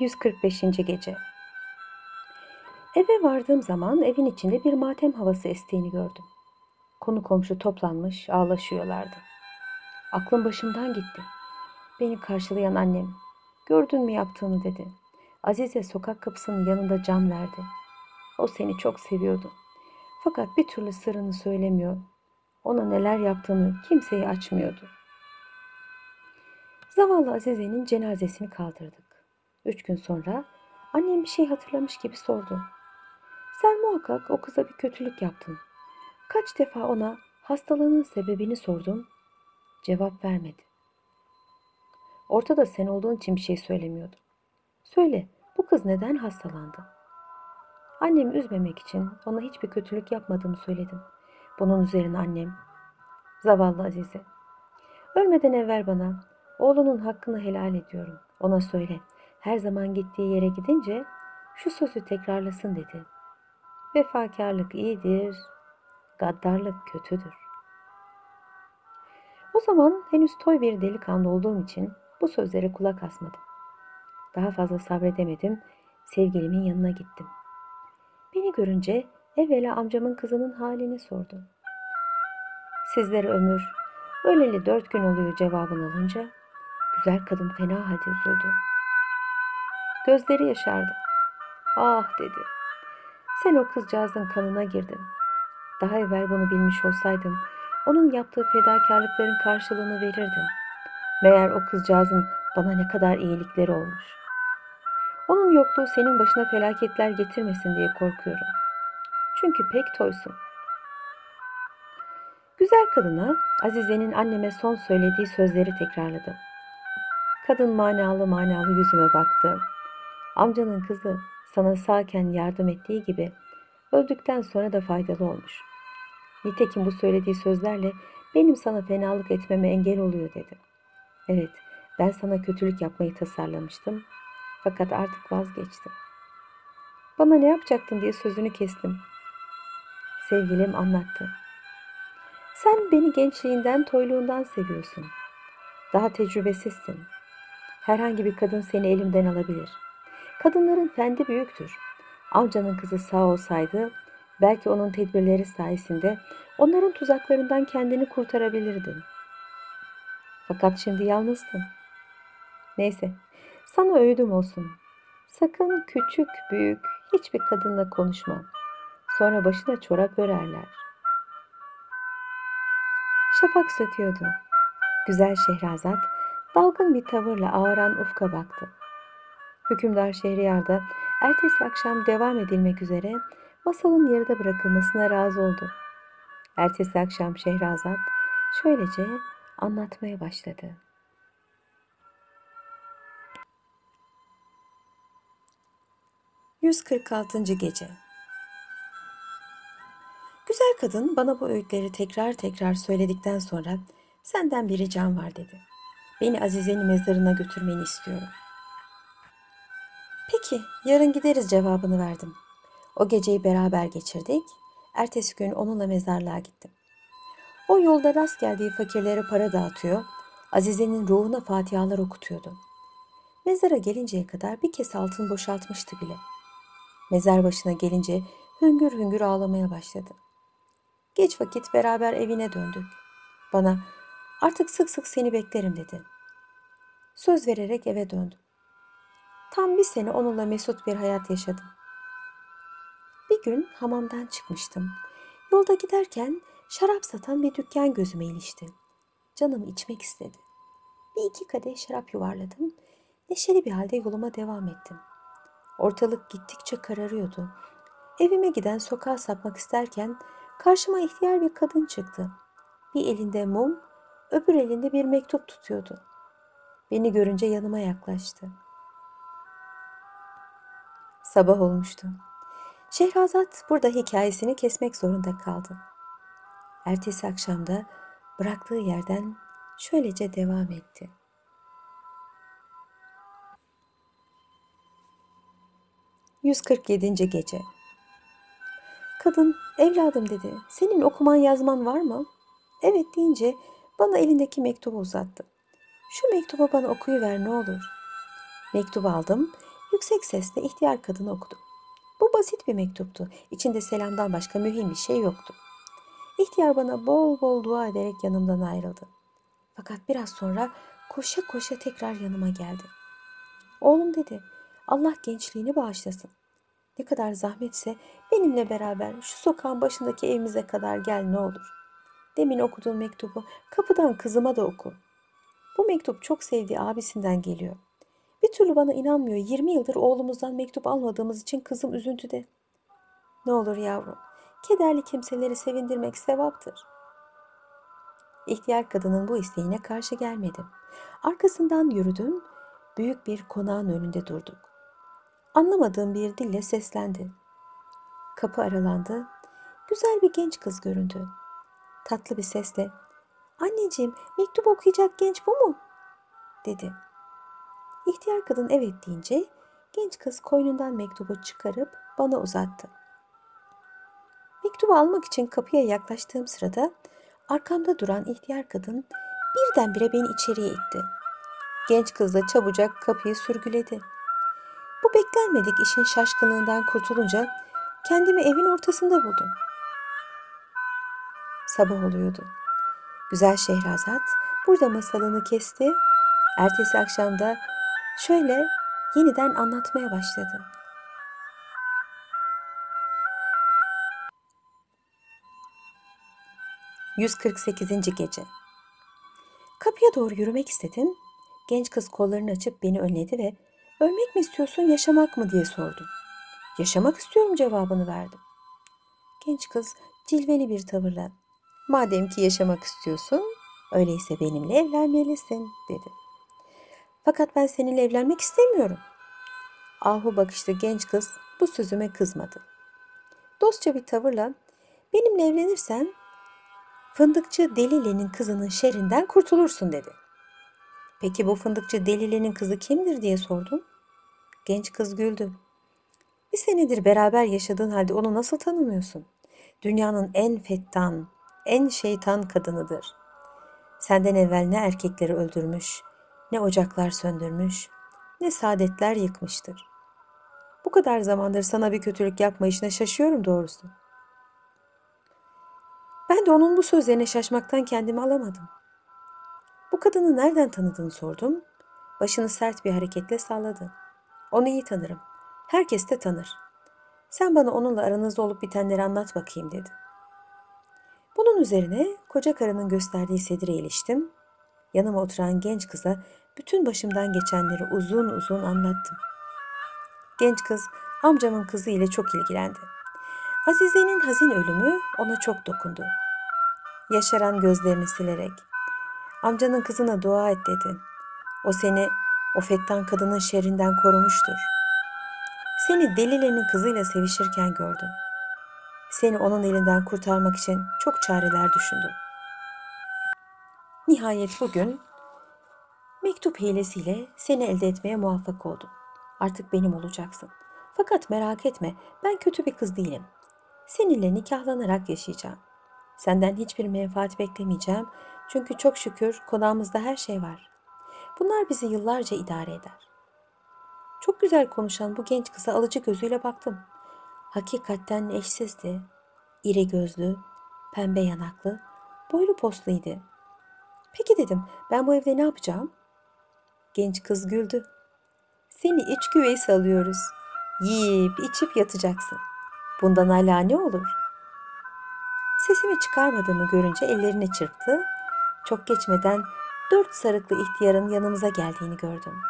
145. Gece Eve vardığım zaman evin içinde bir matem havası estiğini gördüm. Konu komşu toplanmış ağlaşıyorlardı. Aklım başımdan gitti. Beni karşılayan annem, gördün mü yaptığını dedi. Azize sokak kapısının yanında cam verdi. O seni çok seviyordu. Fakat bir türlü sırrını söylemiyor. Ona neler yaptığını kimseye açmıyordu. Zavallı Azize'nin cenazesini kaldırdık. Üç gün sonra annem bir şey hatırlamış gibi sordu. Sen muhakkak o kıza bir kötülük yaptın. Kaç defa ona hastalığının sebebini sordum. Cevap vermedi. Ortada sen olduğun için bir şey söylemiyordu. Söyle, bu kız neden hastalandı? Annemi üzmemek için ona hiçbir kötülük yapmadığımı söyledim. Bunun üzerine annem, zavallı Azize, ölmeden evvel bana oğlunun hakkını helal ediyorum. Ona söyle, her zaman gittiği yere gidince şu sözü tekrarlasın dedi. Vefakarlık iyidir, gaddarlık kötüdür. O zaman henüz toy bir delikanlı olduğum için bu sözlere kulak asmadım. Daha fazla sabredemedim, sevgilimin yanına gittim. Beni görünce evvela amcamın kızının halini sordu. Sizlere ömür, öleli dört gün oluyor cevabını alınca, güzel kadın fena halde üzüldü. Gözleri yaşardı. Ah dedi. Sen o kızcağızın kanına girdin. Daha evvel bunu bilmiş olsaydım onun yaptığı fedakarlıkların karşılığını verirdim. Meğer o kızcağızın bana ne kadar iyilikleri olmuş. Onun yokluğu senin başına felaketler getirmesin diye korkuyorum. Çünkü pek toysun. Güzel kadına Azize'nin anneme son söylediği sözleri tekrarladı. Kadın manalı manalı yüzüme baktı. Amcanın kızı sana sağken yardım ettiği gibi öldükten sonra da faydalı olmuş. Nitekim bu söylediği sözlerle benim sana fenalık etmeme engel oluyor dedi. Evet, ben sana kötülük yapmayı tasarlamıştım. Fakat artık vazgeçtim. Bana ne yapacaktın diye sözünü kestim. Sevgilim anlattı. Sen beni gençliğinden, toyluğundan seviyorsun. Daha tecrübesizsin. Herhangi bir kadın seni elimden alabilir. Kadınların fendi büyüktür. Amcanın kızı sağ olsaydı belki onun tedbirleri sayesinde onların tuzaklarından kendini kurtarabilirdin. Fakat şimdi yalnızsın. Neyse, sana öğüdüm olsun. Sakın küçük, büyük, hiçbir kadınla konuşma. Sonra başına çorap örerler. Şafak söküyordu. Güzel Şehrazat dalgın bir tavırla ağıran ufka baktı. Hükümdar Şehriyar ertesi akşam devam edilmek üzere masalın yarıda bırakılmasına razı oldu. Ertesi akşam Şehrazat şöylece anlatmaya başladı. ...146. Gece Güzel kadın bana bu öğütleri tekrar tekrar söyledikten sonra... ...senden bir ricam var dedi. Beni Azize'nin mezarına götürmeni istiyorum. Peki, yarın gideriz cevabını verdim. O geceyi beraber geçirdik. Ertesi gün onunla mezarlığa gittim. O yolda rast geldiği fakirlere para dağıtıyor, Azize'nin ruhuna fatihalar okutuyordu. Mezara gelinceye kadar bir kez altın boşaltmıştı bile. Mezar başına gelince hüngür hüngür ağlamaya başladı. Geç vakit beraber evine döndük. Bana artık sık sık seni beklerim dedi. Söz vererek eve döndüm. Tam bir sene onunla mesut bir hayat yaşadım. Bir gün hamamdan çıkmıştım. Yolda giderken şarap satan bir dükkan gözüme ilişti. Canım içmek istedi. Bir iki kadeh şarap yuvarladım. Neşeli bir halde yoluma devam ettim. Ortalık gittikçe kararıyordu. Evime giden sokağa sapmak isterken karşıma ihtiyar bir kadın çıktı. Bir elinde mum, öbür elinde bir mektup tutuyordu. Beni görünce yanıma yaklaştı. Sabah olmuştu. Şehrazat burada hikayesini kesmek zorunda kaldı. Ertesi akşamda bıraktığı yerden şöylece devam etti. ...147. Gece Kadın, evladım dedi, senin okuman yazman var mı? Evet deyince bana elindeki mektubu uzattı. Şu mektubu bana okuyuver ne olur. Mektubu aldım, Yüksek sesle ihtiyar kadın okudu. Bu basit bir mektuptu. İçinde selamdan başka mühim bir şey yoktu. İhtiyar bana bol bol dua ederek yanımdan ayrıldı. Fakat biraz sonra koşa koşa tekrar yanıma geldi. Oğlum dedi, Allah gençliğini bağışlasın. Ne kadar zahmetse benimle beraber şu sokağın başındaki evimize kadar gel ne olur. Demin okuduğun mektubu kapıdan kızıma da oku. Bu mektup çok sevdiği abisinden geliyor. Bir türlü bana inanmıyor. 20 yıldır oğlumuzdan mektup almadığımız için kızım üzüntüde. Ne olur yavrum, kederli kimseleri sevindirmek sevaptır. İhtiyar kadının bu isteğine karşı gelmedim. Arkasından yürüdüm, büyük bir konağın önünde durduk. Anlamadığım bir dille seslendi. Kapı aralandı. Güzel bir genç kız göründü. Tatlı bir sesle "Anneciğim, mektup okuyacak genç bu mu?" dedi. İhtiyar kadın evet deyince genç kız koynundan mektubu çıkarıp bana uzattı. Mektubu almak için kapıya yaklaştığım sırada arkamda duran ihtiyar kadın birdenbire beni içeriye itti. Genç kız da çabucak kapıyı sürgüledi. Bu beklenmedik işin şaşkınlığından kurtulunca kendimi evin ortasında buldum. Sabah oluyordu. Güzel Şehrazat burada masalını kesti. Ertesi akşamda şöyle yeniden anlatmaya başladı. ...148. Gece Kapıya doğru yürümek istedim. Genç kız kollarını açıp beni önledi ve Ölmek mi istiyorsun, yaşamak mı diye sordu. Yaşamak istiyorum cevabını verdim. Genç kız cilveli bir tavırla madem ki yaşamak istiyorsun öyleyse benimle evlenmelisin dedi. Fakat ben seninle evlenmek istemiyorum. Ahu bakışlı genç kız bu sözüme kızmadı. Dostça bir tavırla benimle evlenirsen fındıkçı Delile'nin kızının şerrinden kurtulursun dedi. Peki bu fındıkçı Delile'nin kızı kimdir diye sordum. Genç kız güldü. Bir senedir beraber yaşadığın halde onu nasıl tanımıyorsun? Dünyanın en fettan, en şeytan kadınıdır. Senden evvel ne erkekleri öldürmüş, ne ocaklar söndürmüş, ne saadetler yıkmıştır. Bu kadar zamandır sana bir kötülük yapma işine şaşıyorum doğrusu. Ben de onun bu sözlerine şaşmaktan kendimi alamadım. Bu kadını nereden tanıdığını sordum. Başını sert bir hareketle salladı. Onu iyi tanırım. Herkes de tanır. Sen bana onunla aranızda olup bitenleri anlat bakayım dedi. Bunun üzerine koca karının gösterdiği sedire iliştim. Yanıma oturan genç kıza bütün başımdan geçenleri uzun uzun anlattım. Genç kız amcamın kızı ile çok ilgilendi. Azize'nin hazin ölümü ona çok dokundu. Yaşaran gözlerini silerek amcanın kızına dua et dedi. O seni o fettan kadının şerrinden korumuştur. Seni delilerin kızıyla sevişirken gördüm. Seni onun elinden kurtarmak için çok çareler düşündüm. Nihayet bugün mektup hilesiyle seni elde etmeye muvaffak oldum. Artık benim olacaksın. Fakat merak etme ben kötü bir kız değilim. Seninle nikahlanarak yaşayacağım. Senden hiçbir menfaat beklemeyeceğim. Çünkü çok şükür konağımızda her şey var. Bunlar bizi yıllarca idare eder. Çok güzel konuşan bu genç kıza alıcı gözüyle baktım. Hakikaten eşsizdi. İri gözlü, pembe yanaklı, boylu posluydu. Peki dedim, ben bu evde ne yapacağım? Genç kız güldü. Seni iç güvey salıyoruz. Yiyip içip yatacaksın. Bundan hala ne olur? Sesimi çıkarmadığımı görünce ellerini çırptı. Çok geçmeden dört sarıklı ihtiyarın yanımıza geldiğini gördüm.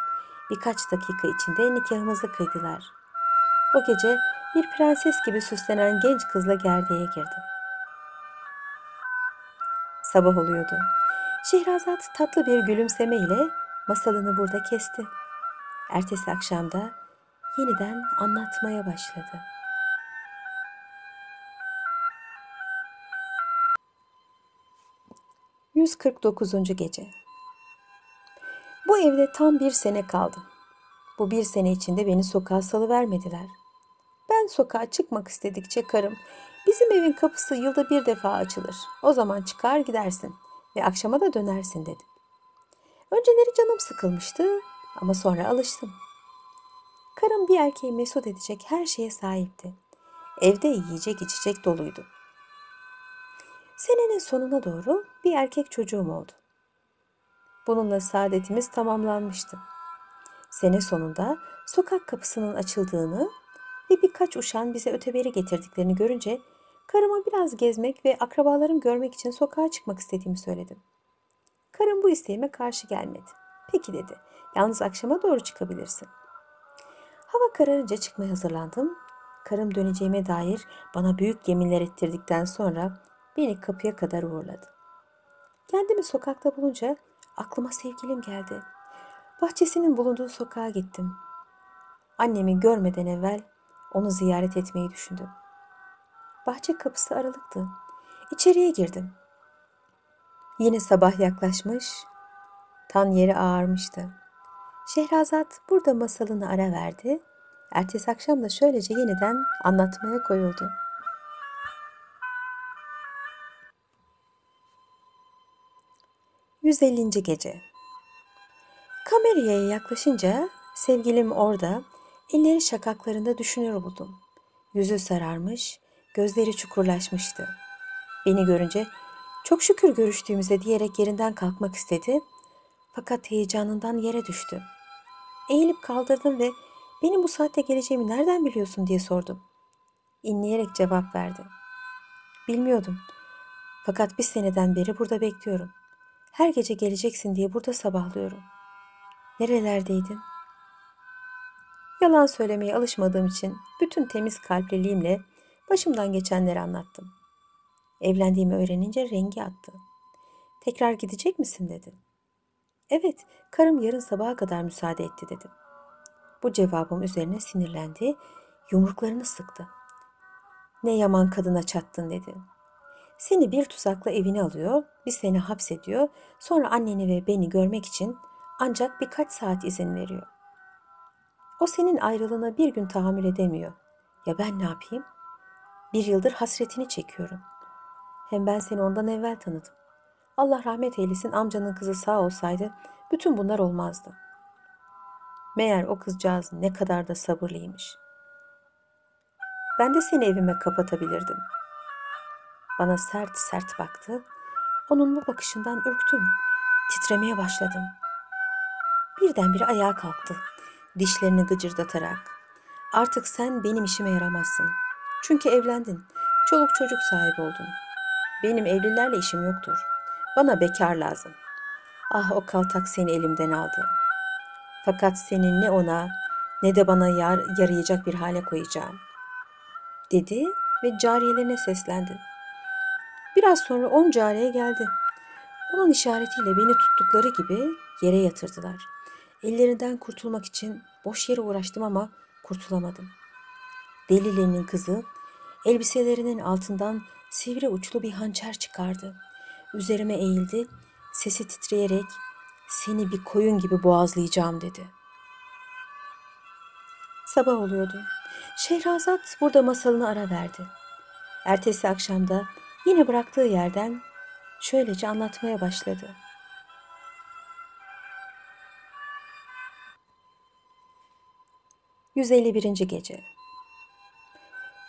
Birkaç dakika içinde nikahımızı kıydılar. O gece bir prenses gibi süslenen genç kızla gerdeğe girdim. Sabah oluyordu. Şehrazat tatlı bir gülümseme ile masalını burada kesti. Ertesi akşamda yeniden anlatmaya başladı. ...149. Gece bu evde tam bir sene kaldım. Bu bir sene içinde beni sokağa salıvermediler. Ben sokağa çıkmak istedikçe karım, bizim evin kapısı yılda bir defa açılır. O zaman çıkar gidersin ve akşama da dönersin dedi. Önceleri canım sıkılmıştı ama sonra alıştım. Karım bir erkeği mesut edecek her şeye sahipti. Evde yiyecek içecek doluydu. Senenin sonuna doğru bir erkek çocuğum oldu. Bununla saadetimiz tamamlanmıştı. Sene sonunda sokak kapısının açıldığını ve birkaç uşağın bize öteberi getirdiklerini görünce karıma biraz gezmek ve akrabalarım görmek için sokağa çıkmak istediğimi söyledim. Karım bu isteğime karşı gelmedi. Peki dedi. Yalnız akşama doğru çıkabilirsin. Hava kararınca çıkmaya hazırlandım. Karım döneceğime dair bana büyük yeminler ettirdikten sonra beni kapıya kadar uğurladı. Kendimi sokakta bulunca aklıma sevgilim geldi. Bahçesinin bulunduğu sokağa gittim. Annemi görmeden evvel onu ziyaret etmeyi düşündüm. Bahçe kapısı aralıktı. İçeriye girdim. Yine sabah yaklaşmış, tan yeri ağarmıştı. Şehrazat burada masalını ara verdi. Ertesi akşam da şöylece yeniden anlatmaya koyuldu. Yüz ellinci gece. Kameraya yaklaşınca sevgilim orada, elleri şakaklarında düşünüyor buldum. Yüzü sararmış, gözleri çukurlaşmıştı. Beni görünce çok şükür görüştüğümüze diyerek yerinden kalkmak istedi. Fakat heyecanından yere düştü. Eğilip kaldırdım ve benim bu saatte geleceğimi nereden biliyorsun diye sordum. İnleyerek cevap verdi. Bilmiyordum. Fakat bir seneden beri burada bekliyorum. Her gece geleceksin diye burada sabahlıyorum. Nerelerdeydin? Yalan söylemeye alışmadığım için bütün temiz kalpliliğimle başımdan geçenleri anlattım. Evlendiğimi öğrenince rengi attı. Tekrar gidecek misin dedi. Evet, karım yarın sabaha kadar müsaade etti dedim. Bu cevabım üzerine sinirlendi, yumruklarını sıktı. Ne yaman kadına çattın dedi. Seni bir tuzakla evine alıyor, bir seni hapsediyor, sonra anneni ve beni görmek için ancak birkaç saat izin veriyor. O senin ayrılığına bir gün tahammül edemiyor. Ya ben ne yapayım? Bir yıldır hasretini çekiyorum. Hem ben seni ondan evvel tanıdım. Allah rahmet eylesin amcanın kızı sağ olsaydı bütün bunlar olmazdı. Meğer o kızcağız ne kadar da sabırlıymış. Ben de seni evime kapatabilirdim. Bana sert sert baktı. Onun bu bakışından ürktüm. Titremeye başladım. Birdenbire ayağa kalktı. Dişlerini gıcırdatarak. Artık sen benim işime yaramazsın. Çünkü evlendin. Çoluk çocuk sahibi oldun. Benim evlilerle işim yoktur. Bana bekar lazım. Ah o kaltak seni elimden aldı. Fakat senin ne ona ne de bana yar, yarayacak bir hale koyacağım. Dedi ve cariyelerine seslendi. Biraz sonra on cariye geldi. Onun işaretiyle beni tuttukları gibi yere yatırdılar. Ellerinden kurtulmak için boş yere uğraştım ama kurtulamadım. Delilerinin kızı elbiselerinin altından sivri uçlu bir hançer çıkardı. Üzerime eğildi, sesi titreyerek seni bir koyun gibi boğazlayacağım dedi. Sabah oluyordu. Şehrazat burada masalını ara verdi. Ertesi akşamda yine bıraktığı yerden şöylece anlatmaya başladı. ...151. Gece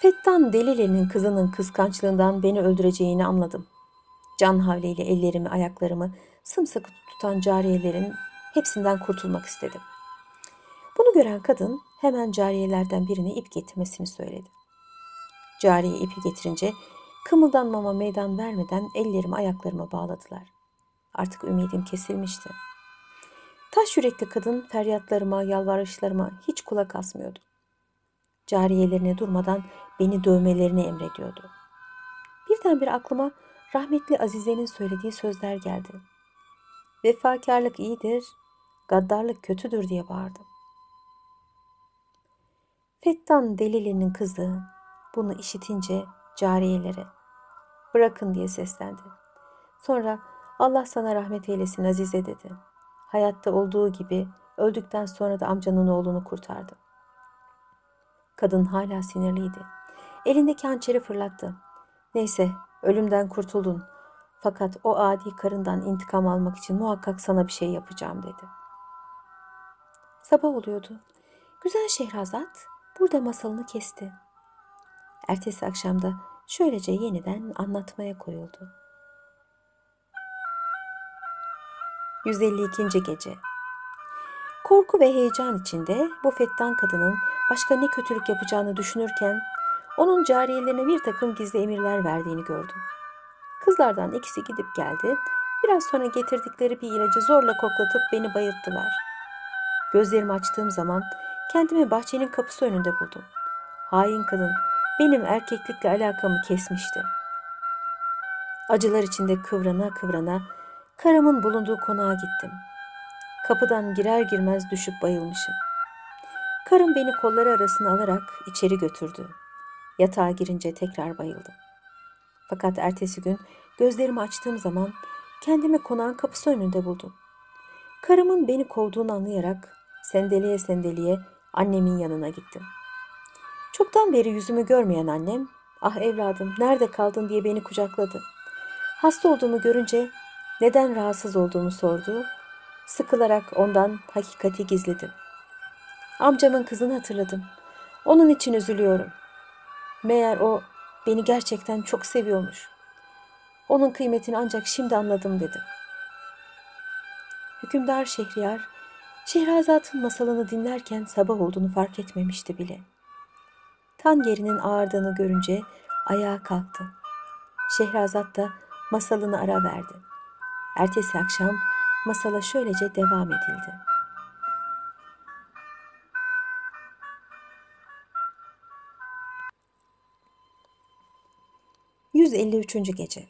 Fettan Delileli'nin kızının kıskançlığından beni öldüreceğini anladım. Can havliyle ellerimi, ayaklarımı sımsıkı tutan cariyelerin hepsinden kurtulmak istedim. Bunu gören kadın hemen cariyelerden birine ip getirmesini söyledi. Cariye ipi getirince kımıldanmama meydan vermeden ellerimi ayaklarıma bağladılar. Artık ümidim kesilmişti. Taş yürekli kadın feryatlarıma, yalvarışlarıma hiç kulak asmıyordu. Cariyelerine durmadan beni dövmelerini emrediyordu. Birdenbire aklıma rahmetli Azize'nin söylediği sözler geldi. Vefakarlık iyidir, gaddarlık kötüdür diye bağırdım. Fettan Delili'nin kızı bunu işitince cariyelere bırakın diye seslendi. Sonra Allah sana rahmet eylesin Azize dedi. Hayatta olduğu gibi öldükten sonra da amcanın oğlunu kurtardı. Kadın hala sinirliydi. Elindeki hançeri fırlattı. Neyse ölümden kurtuldun. Fakat o adi karından intikam almak için muhakkak sana bir şey yapacağım dedi. Sabah oluyordu. Güzel Şehrazat burada masalını kesti. Ertesi akşamda şöylece yeniden anlatmaya koyuldu. 152. Gece Korku ve heyecan içinde bu fettan kadının başka ne kötülük yapacağını düşünürken onun cariyelerine bir takım gizli emirler verdiğini gördüm. Kızlardan ikisi gidip geldi. Biraz sonra getirdikleri bir ilacı zorla koklatıp beni bayılttılar. Gözlerimi açtığım zaman kendimi bahçenin kapısı önünde buldum. Hain kadın benim erkeklikle alakamı kesmişti. Acılar içinde kıvrana kıvrana karımın bulunduğu konağa gittim. Kapıdan girer girmez düşüp bayılmışım. Karım beni kolları arasına alarak içeri götürdü. Yatağa girince tekrar bayıldım. Fakat ertesi gün gözlerimi açtığım zaman kendimi konağın kapısı önünde buldum. Karımın beni kovduğunu anlayarak sendeleye sendeleye annemin yanına gittim. Çoktan beri yüzümü görmeyen annem, ah evladım nerede kaldın diye beni kucakladı. Hasta olduğumu görünce neden rahatsız olduğumu sordu. Sıkılarak ondan hakikati gizledim. Amcamın kızını hatırladım. Onun için üzülüyorum. Meğer o beni gerçekten çok seviyormuş. Onun kıymetini ancak şimdi anladım dedim. Hükümdar Şehriyar, Şehrazat'ın masalını dinlerken sabah olduğunu fark etmemişti bile. Tan yerinin ağardığını görünce ayağa kalktı. Şehrazat da masalını ara verdi. Ertesi akşam masala şöylece devam edildi. ...153. Gece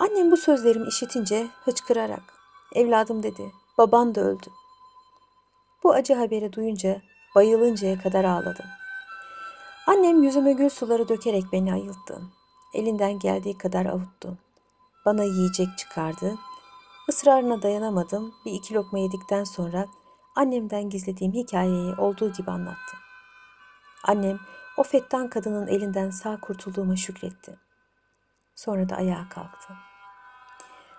Annem bu sözlerimi işitince hıçkırarak... ...evladım dedi, baban da öldü. Bu acı haberi duyunca bayılıncaya kadar ağladım. Annem yüzüme gül suları dökerek beni ayılttı. Elinden geldiği kadar avuttu. Bana yiyecek çıkardı. Israrına dayanamadım. Bir iki lokma yedikten sonra annemden gizlediğim hikayeyi olduğu gibi anlattı. Annem o fettan kadının elinden sağ kurtulduğuma şükretti. Sonra da ayağa kalktı.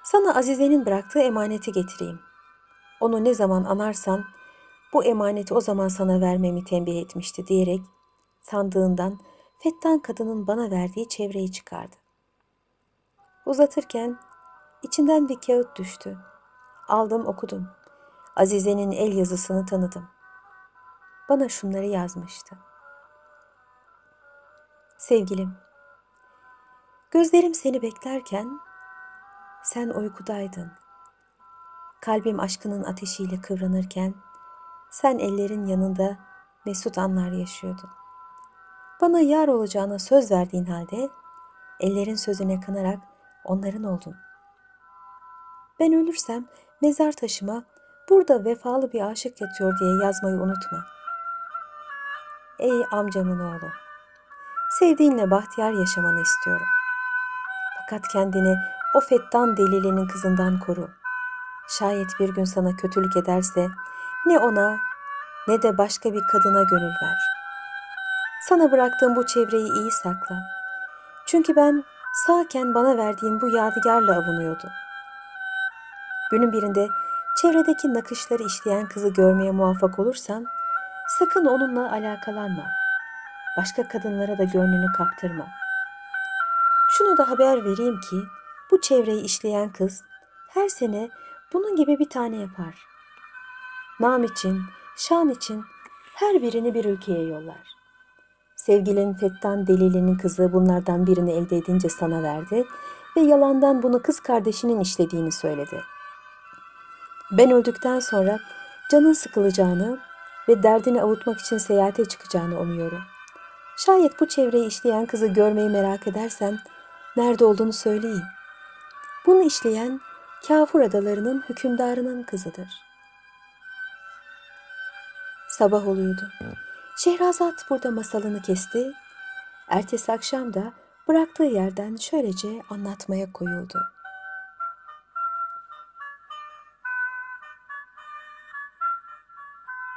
Sana Azize'nin bıraktığı emaneti getireyim. Onu ne zaman anarsan bu emaneti o zaman sana vermemi tembih etmişti diyerek sandığından fettan kadının bana verdiği çevreyi çıkardı. Uzatırken içinden bir kağıt düştü. Aldım okudum. Azize'nin el yazısını tanıdım. Bana şunları yazmıştı. Sevgilim, gözlerim seni beklerken sen uykudaydın. Kalbim aşkının ateşiyle kıvranırken sen ellerin yanında mesut anlar yaşıyordun. Bana yar olacağına söz verdiğin halde ellerin sözüne kanarak onların oldun. Ben ölürsem mezar taşıma burada vefalı bir aşık yatıyor diye yazmayı unutma. Ey amcamın oğlu, sevdiğinle bahtiyar yaşamanı istiyorum. Fakat kendini o fettan delilinin kızından koru. Şayet bir gün sana kötülük ederse ne ona ne de başka bir kadına gönül ver. Sana bıraktığım bu çevreyi iyi sakla. Çünkü ben sağken bana verdiğin bu yadigarla avunuyordu. Günün birinde çevredeki nakışları işleyen kızı görmeye muvaffak olursan sakın onunla alakalanma. Başka kadınlara da gönlünü kaptırma. Şunu da haber vereyim ki bu çevreyi işleyen kız her sene bunun gibi bir tane yapar. Nam için, şan için her birini bir ülkeye yollar. Sevgilin Fettan Delili'nin kızı bunlardan birini elde edince sana verdi ve yalandan bunu kız kardeşinin işlediğini söyledi. Ben öldükten sonra canın sıkılacağını ve derdini avutmak için seyahate çıkacağını umuyorum. Şayet bu çevreyi işleyen kızı görmeyi merak edersen nerede olduğunu söyleyeyim. Bunu işleyen Kafur adalarının hükümdarının kızıdır. Sabah oluyordu. Şehrazat burada masalını kesti. Ertesi akşam da bıraktığı yerden şöylece anlatmaya koyuldu.